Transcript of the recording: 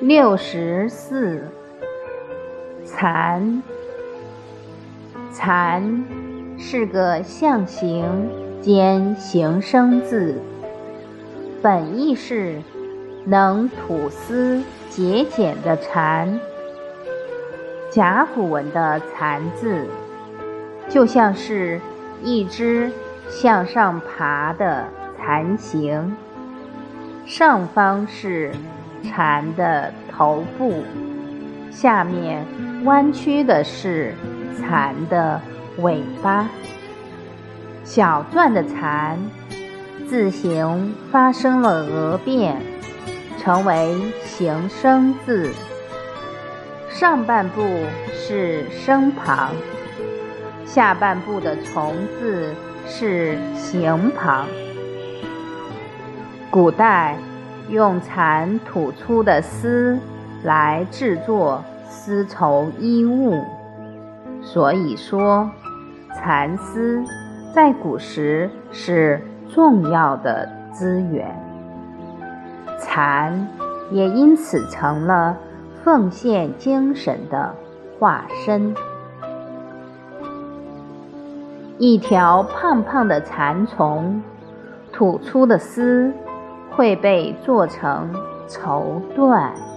六十四，蚕。蚕是个象形兼形声字，本意是能吐丝结茧的蚕。甲骨文的“蚕”字，就像是一只向上爬的蚕形，上方是。蝉的头部下面弯曲的是蚕的尾巴，小篆的“蚕”字形发生了讹变，成为形声字。上半部是声旁，下半部的虫字是形旁。古代。用蚕吐出的丝来制作丝绸衣物，所以说蚕丝在古时是重要的资源。蚕也因此成了奉献精神的化身。一条胖胖的蚕虫吐出的丝。会被做成绸缎。